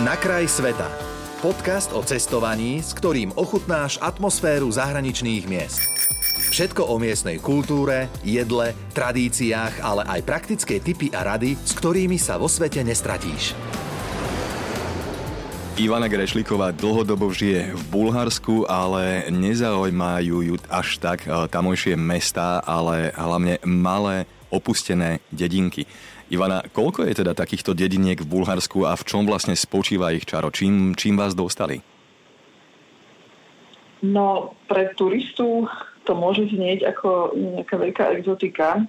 Na kraj sveta. Podcast o cestovaní, s ktorým ochutnáš atmosféru zahraničných miest. Všetko o miestnej kultúre, jedle, tradíciách, ale aj praktické typy a rady, s ktorými sa vo svete nestratíš. Ivana Grešlíková dlhodobo žije v Bulharsku, ale nezaujímajú ju až tak eh, tamojšie mestá, ale hlavne malé opustené dedinky. Ivana, koľko je teda takýchto dediniek v Bulharsku a v čom vlastne spočíva ich čaro? Čím, čím vás dostali? No, pre turistu to môže znieť ako nejaká veľká exotika,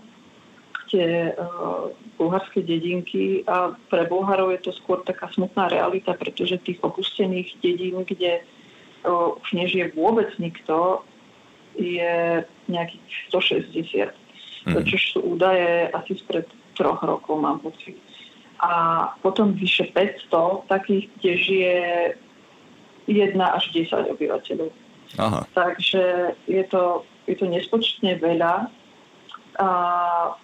tie uh, bulharské dedinky a pre Bulharov je to skôr taká smutná realita, pretože tých opustených dedín, kde uh, už nežije vôbec nikto, je nejakých 160. Mm. Čo sú údaje asi spred troch rokov, mám pocit. A potom vyše 500 takých, kde žije 1 až 10 obyvateľov. Aha. Takže je to, je to nespočtne veľa a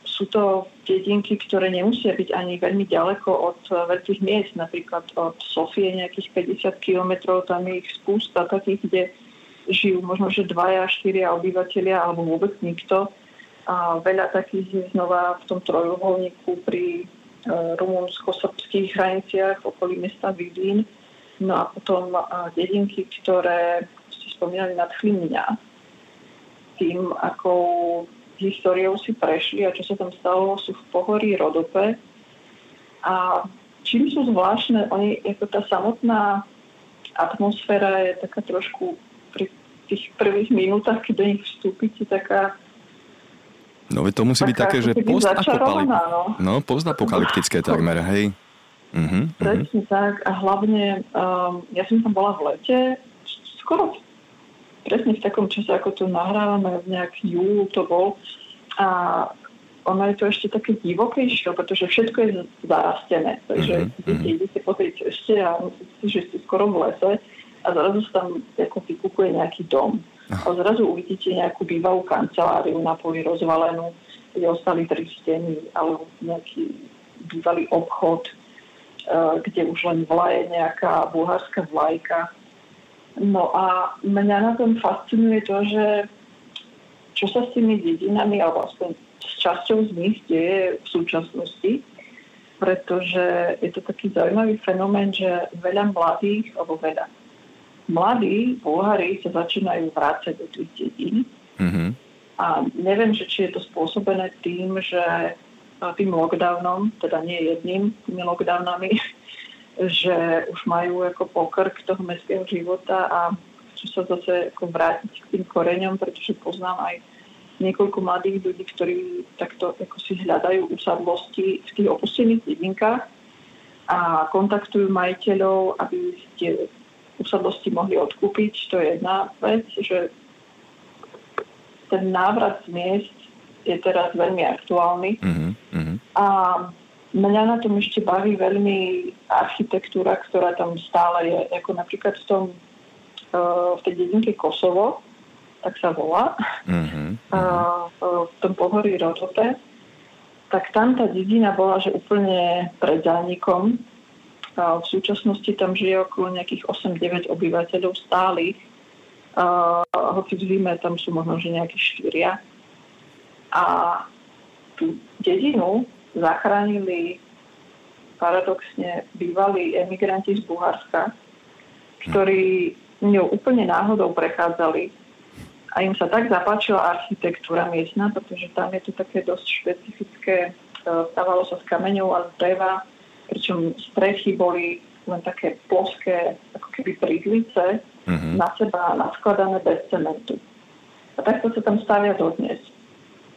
sú to dedinky, ktoré nemusia byť ani veľmi ďaleko od veľkých miest, napríklad od Sofie nejakých 50 kilometrov, tam je ich spústa takých, kde žijú možno, že dvaja, štyria obyvateľia alebo vôbec nikto. A veľa takých je znova v tom trojuholníku pri e, rumunsko-srbských hraniciach okolí mesta Vidín. No a potom e, dedinky, ktoré ste spomínali nadchli mňa tým, ako históriou si prešli a čo sa tam stalo, sú v pohorí Rodope. A čím sú zvláštne, oni, ako tá samotná atmosféra je taká trošku pri tých prvých minútach, keď do nich vstúpite, taká No to musí byť také, že postapokalyptické. No. no, postapokalyptické takmer, hej. Uh-huh, Presne uh-huh. tak a hlavne um, ja som tam bola v lete, skoro presne v takom čase, ako to nahrávame, v nejak júl to bol. A ono je to ešte také divokejšie, pretože všetko je zarastené. Takže mm-hmm. idete po tej ceste a myslíte že ste skoro v lese a zrazu sa tam ako vykúkuje nejaký dom. A zrazu uvidíte nejakú bývalú kanceláriu na poli rozvalenú, kde ostali tri steny alebo nejaký bývalý obchod, eh, kde už len vlaje nejaká bulharská vlajka. No a mňa na tom fascinuje to, že čo sa s tými dedinami, alebo aspoň s časťou z nich deje v súčasnosti, pretože je to taký zaujímavý fenomén, že veľa mladých, alebo veľa mladí Bulhári sa začínajú vrácať do tých dedín. Mm-hmm. A neviem, že či je to spôsobené tým, že tým lockdownom, teda nie jedným tými lockdownami, že už majú ako pokrk toho mestského života a chcú sa zase ako vrátiť k tým koreňom, pretože poznám aj niekoľko mladých ľudí, ktorí takto ako si hľadajú usadlosti v tých opustených dedinkách a kontaktujú majiteľov, aby tie usadlosti mohli odkúpiť. To je jedna vec, že ten návrat z miest je teraz veľmi aktuálny. Mm-hmm. A Mňa na tom ešte baví veľmi architektúra, ktorá tam stále je, ako napríklad v, tom, uh, v tej dedinke Kosovo, tak sa volá, mm-hmm. uh, v tom pohorí Rodope, tak tam tá dedina bola, že úplne pred zánikom. Uh, v súčasnosti tam žije okolo nejakých 8-9 obyvateľov stálych, uh, hoci v zime tam sú možno, že nejaké štyria. A tú dedinu zachránili paradoxne bývalí emigranti z Bulharska, ktorí ňou úplne náhodou prechádzali. A im sa tak zapáčila architektúra miestna, pretože tam je to také dosť špecifické, e, stávalo sa z kameňov a z dreva, pričom strechy boli len také ploské, ako keby prízlice, mm-hmm. na seba naskladané bez cementu. A takto sa tam stavia dodnes.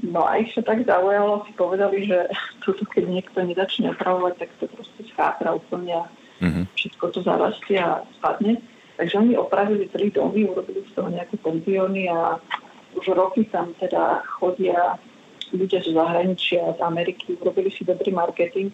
No a ich sa tak zaujalo, si povedali, že toto keď niekto nezačne opravovať, tak to proste schátra úplne a mm-hmm. všetko to zarastie a spadne. Takže oni opravili celý domy, urobili z toho nejaké penzióny a už roky tam teda chodia ľudia zo zahraničia, z Ameriky, urobili si dobrý marketing.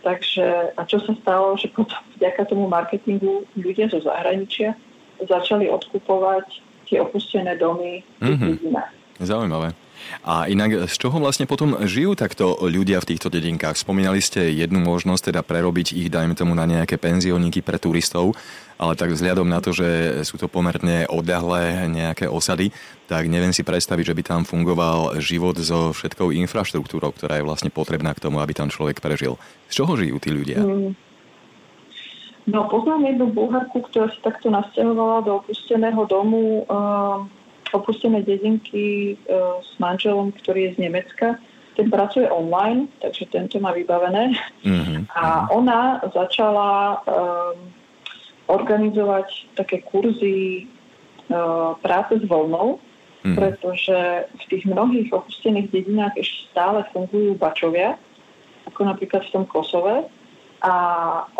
Takže, a čo sa stalo, že potom vďaka tomu marketingu ľudia zo zahraničia začali odkupovať tie opustené domy v mm-hmm. Zaujímavé. A inak, z čoho vlastne potom žijú takto ľudia v týchto dedinkách? Spomínali ste jednu možnosť, teda prerobiť ich, dajme tomu, na nejaké penzioníky pre turistov, ale tak vzhľadom na to, že sú to pomerne odľahlé nejaké osady, tak neviem si predstaviť, že by tam fungoval život so všetkou infraštruktúrou, ktorá je vlastne potrebná k tomu, aby tam človek prežil. Z čoho žijú tí ľudia? Mm. No, poznám jednu bulharku, ktorá sa takto nasťahovala do opusteného domu uh, opustené dedinky e, s manželom, ktorý je z Nemecka. Ten pracuje online, takže tento má vybavené. Mm-hmm. A ona začala um, organizovať také kurzy uh, práce s voľnou, mm-hmm. pretože v tých mnohých opustených dedinách ešte stále fungujú bačovia, ako napríklad v tom Kosove. A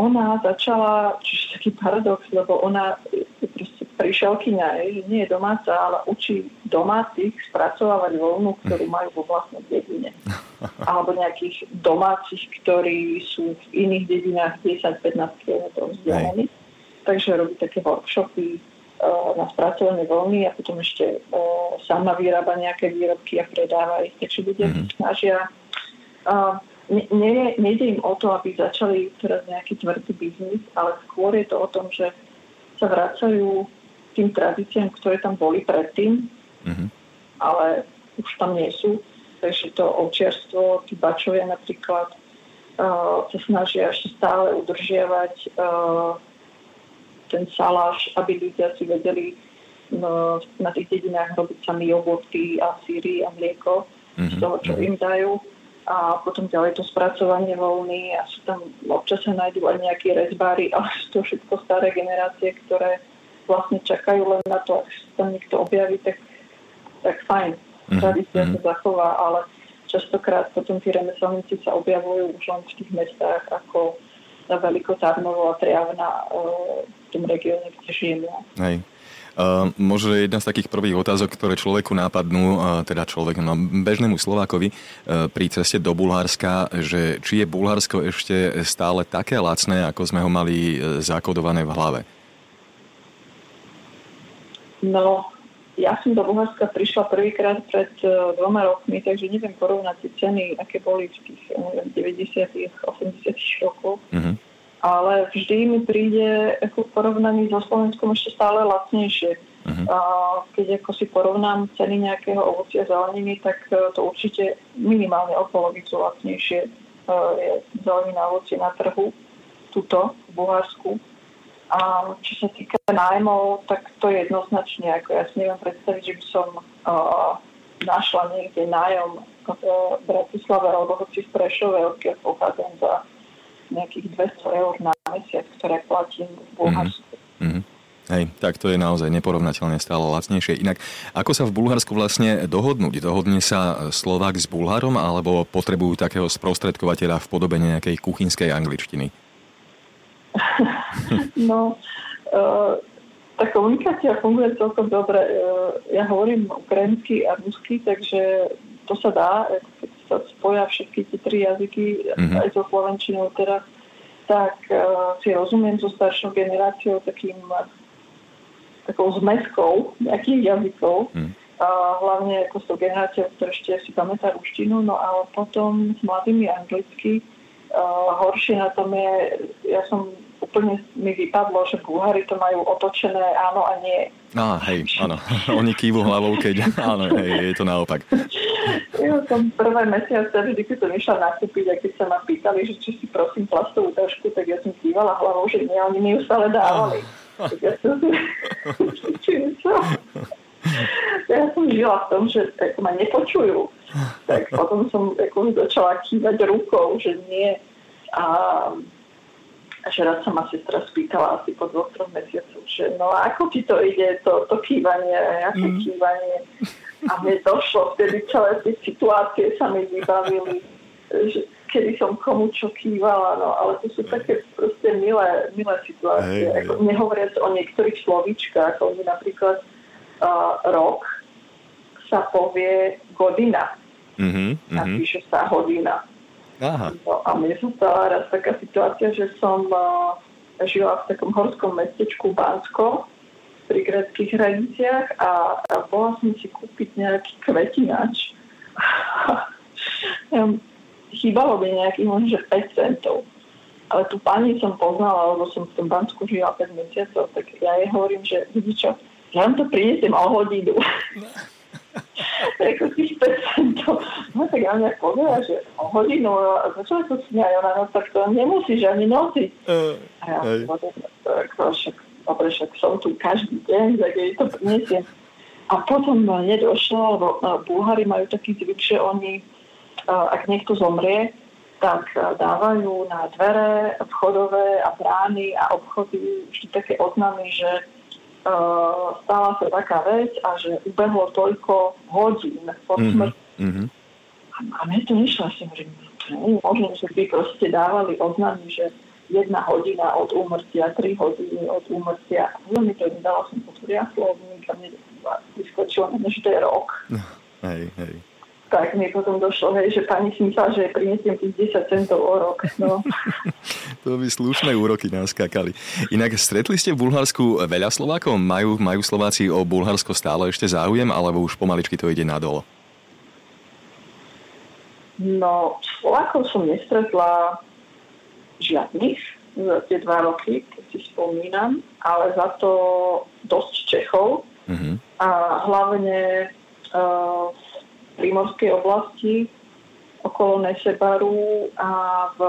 ona začala, čiže taký paradox, lebo ona prišielkyňa, že nie je domáca, ale učí domácich spracovávať voľnu, ktorú majú vo vlastnej dedine. Alebo nejakých domácich, ktorí sú v iných dedinách 10-15 km vzdialení. Takže robí také workshopy uh, na spracovanie voľny a potom ešte uh, sama vyrába nejaké výrobky a predáva ich. Takže ľudia mm-hmm. snažia nie, nejde im o to, aby začali teraz nejaký tvrdý biznis, ale skôr je to o tom, že sa vracajú tým tradíciám, ktoré tam boli predtým, mm-hmm. ale už tam nie sú. Takže to ovčiarstvo, tí bačovia napríklad, uh, sa snažia ešte stále udržiavať uh, ten saláš, aby ľudia si vedeli uh, na tých dedinách robiť sami jogurty a síry a mlieko mm-hmm. z toho, čo mm-hmm. im dajú a potom ďalej to spracovanie voľny a sú tam občas sa nájdú aj nejaké rezbári, ale sú to všetko staré generácie, ktoré vlastne čakajú len na to, ak sa tam niekto objaví, tak, tak fajn, mhm, tradícia mm-hmm. sa zachová, ale častokrát potom tí remeselníci sa objavujú už len v tých mestách ako Veľkotárnovo a Triavna v tom regióne, kde žijeme. Hej. Uh, možno jedna z takých prvých otázok, ktoré človeku nápadnú, uh, teda človek, no, bežnému Slovákovi uh, pri ceste do Bulharska, že či je Bulharsko ešte stále také lacné, ako sme ho mali zakodované v hlave? No, ja som do Bulharska prišla prvýkrát pred uh, dvoma rokmi, takže neviem porovnať tie ceny, aké boli v tých neviem, 90 80 rokoch. Uh-huh ale vždy mi príde ako porovnaní so Slovenskom ešte stále lacnejšie. Uh-huh. A keď ako si porovnám ceny nejakého ovocia zeleniny, tak e, to určite minimálne o polovicu lacnejšie e, je zelenina ovocie na trhu, tuto v Bulharsku. A čo sa týka nájmov, tak to je jednoznačne, ako ja si neviem predstaviť, že by som uh, našla niekde nájom v Bratislave alebo hoci v Prešove, odkiaľ pochádzam za nejakých 200 eur na mesiac, ktoré platím v Bulharsku. Mm-hmm. Hej, tak to je naozaj neporovnateľne stále lacnejšie. Inak, ako sa v Bulharsku vlastne dohodnúť? Dohodne sa Slovák s Bulharom alebo potrebujú takého sprostredkovateľa v podobe nejakej kuchynskej angličtiny? no, uh, tá komunikácia funguje celkom dobre. Uh, ja hovorím ukrajinsky a rusky, takže to sa dá, keď sa spoja všetky tie tri jazyky, mm-hmm. aj so slovenčinou teraz, tak uh, si rozumiem so staršou generáciou takým takou zmeskou nejakých jazykov. Mm. A hlavne ako s tou generáciou, ktorá ešte si pamätá ruštinu, no ale potom s mladými anglicky. Uh, horšie na tom je, ja som úplne mi vypadlo, že Bulhári to majú otočené áno a nie. Á, hej, áno. Oni kývu hlavou, keď áno, hej, je to naopak. Ja som prvé mesiace, vždy keď som išla nakúpiť a keď sa ma pýtali, že či si prosím plastovú tašku, tak ja som kývala hlavou, že nie, oni mi ju stále dávali. Tak ja som? Ja som žila v tom, že ako ma nepočujú. Tak potom som ako, začala kývať rukou, že nie. A že raz sa ma sestra spýtala asi po dvoch, troch mesiacoch, že no ako ti to ide, to, to kývanie, aké mm. kývanie. A mne došlo vtedy celé tie situácie sa mi vybavili, že kedy som komu čo kývala, no ale to sú také proste milé, milé situácie. Hey, ako, nehovoriac o niektorých slovíčkach, ako napríklad uh, rok sa povie godina. Mm-hmm, Napíše sa hodina. Aha. No a mne sa stala raz taká situácia, že som uh, žila v takom horskom mestečku Bansko pri greckých hraniciach a, a bola som si kúpiť nejaký kvetinač chýbalo by nejakých možno 5 centov. Ale tú pani som poznala, lebo som v tom Bansku žila 5 mesiacov, tak ja jej hovorím, že vidí čo, ja vám to prinesiem o hodinu. Ako tých 5 centov. No tak ja mňa povedala, že o hodinu, a začala to smiať, ona, no tak to nemusíš ani nosiť. Uh, a ja, no, tak, však, dobre, však som tu každý deň, tak jej to prinesiem. A potom nedošlo, lebo Bulhári majú taký zvyk, že oni, ak niekto zomrie, tak dávajú na dvere vchodové a brány a obchody vždy také oznamy, že stala sa taká vec a že ubehlo toľko hodín po mhm, smrti. Mm-hmm. A mne to nešlo, asi hovorím, to nie je možné, že by proste dávali oznamy, že jedna hodina od úmrtia, tri hodiny od úmrtia. Veľmi to nedala som potvoria slovník a mne vyskočilo, že to je rok. No, hej, hej tak mi potom došlo, hej, že pani si myslela, že prinesiem tých 10 centov o rok. No. to by slušné úroky naskákali. Inak stretli ste v Bulharsku veľa Slovákov? Majú, majú Slováci o Bulharsko stále ešte záujem, alebo už pomaličky to ide nadol? No, Slovákov som nestretla žiadnych za tie dva roky, keď si spomínam, ale za to dosť Čechov. Uh-huh. A hlavne uh, prímorskej oblasti okolo Nesebaru a v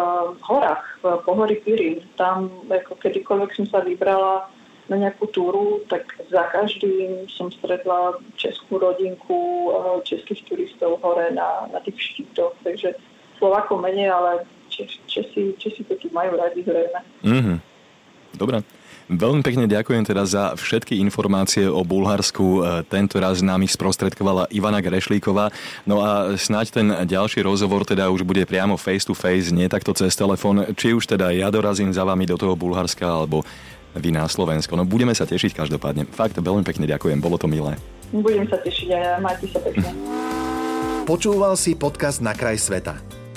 horách, v pohorí Pirin. Tam, ako kedykoľvek som sa vybrala na nejakú túru, tak za každým som stretla českú rodinku, eh, českých turistov hore na, na tých štítoch. Takže Slovákov menej, ale Česi, Česi to tu majú radi zrejme. Mm-hmm. Dobre. Veľmi pekne ďakujem teda za všetky informácie o Bulharsku. E, tento raz nám ich sprostredkovala Ivana Grešlíková. No a snáď ten ďalší rozhovor teda už bude priamo face to face, nie takto cez telefón. Či už teda ja dorazím za vami do toho Bulharska, alebo vy na Slovensko. No budeme sa tešiť každopádne. Fakt veľmi pekne ďakujem, bolo to milé. Budem sa tešiť a ja, majte sa pekne. Počúval si podcast Na kraj sveta.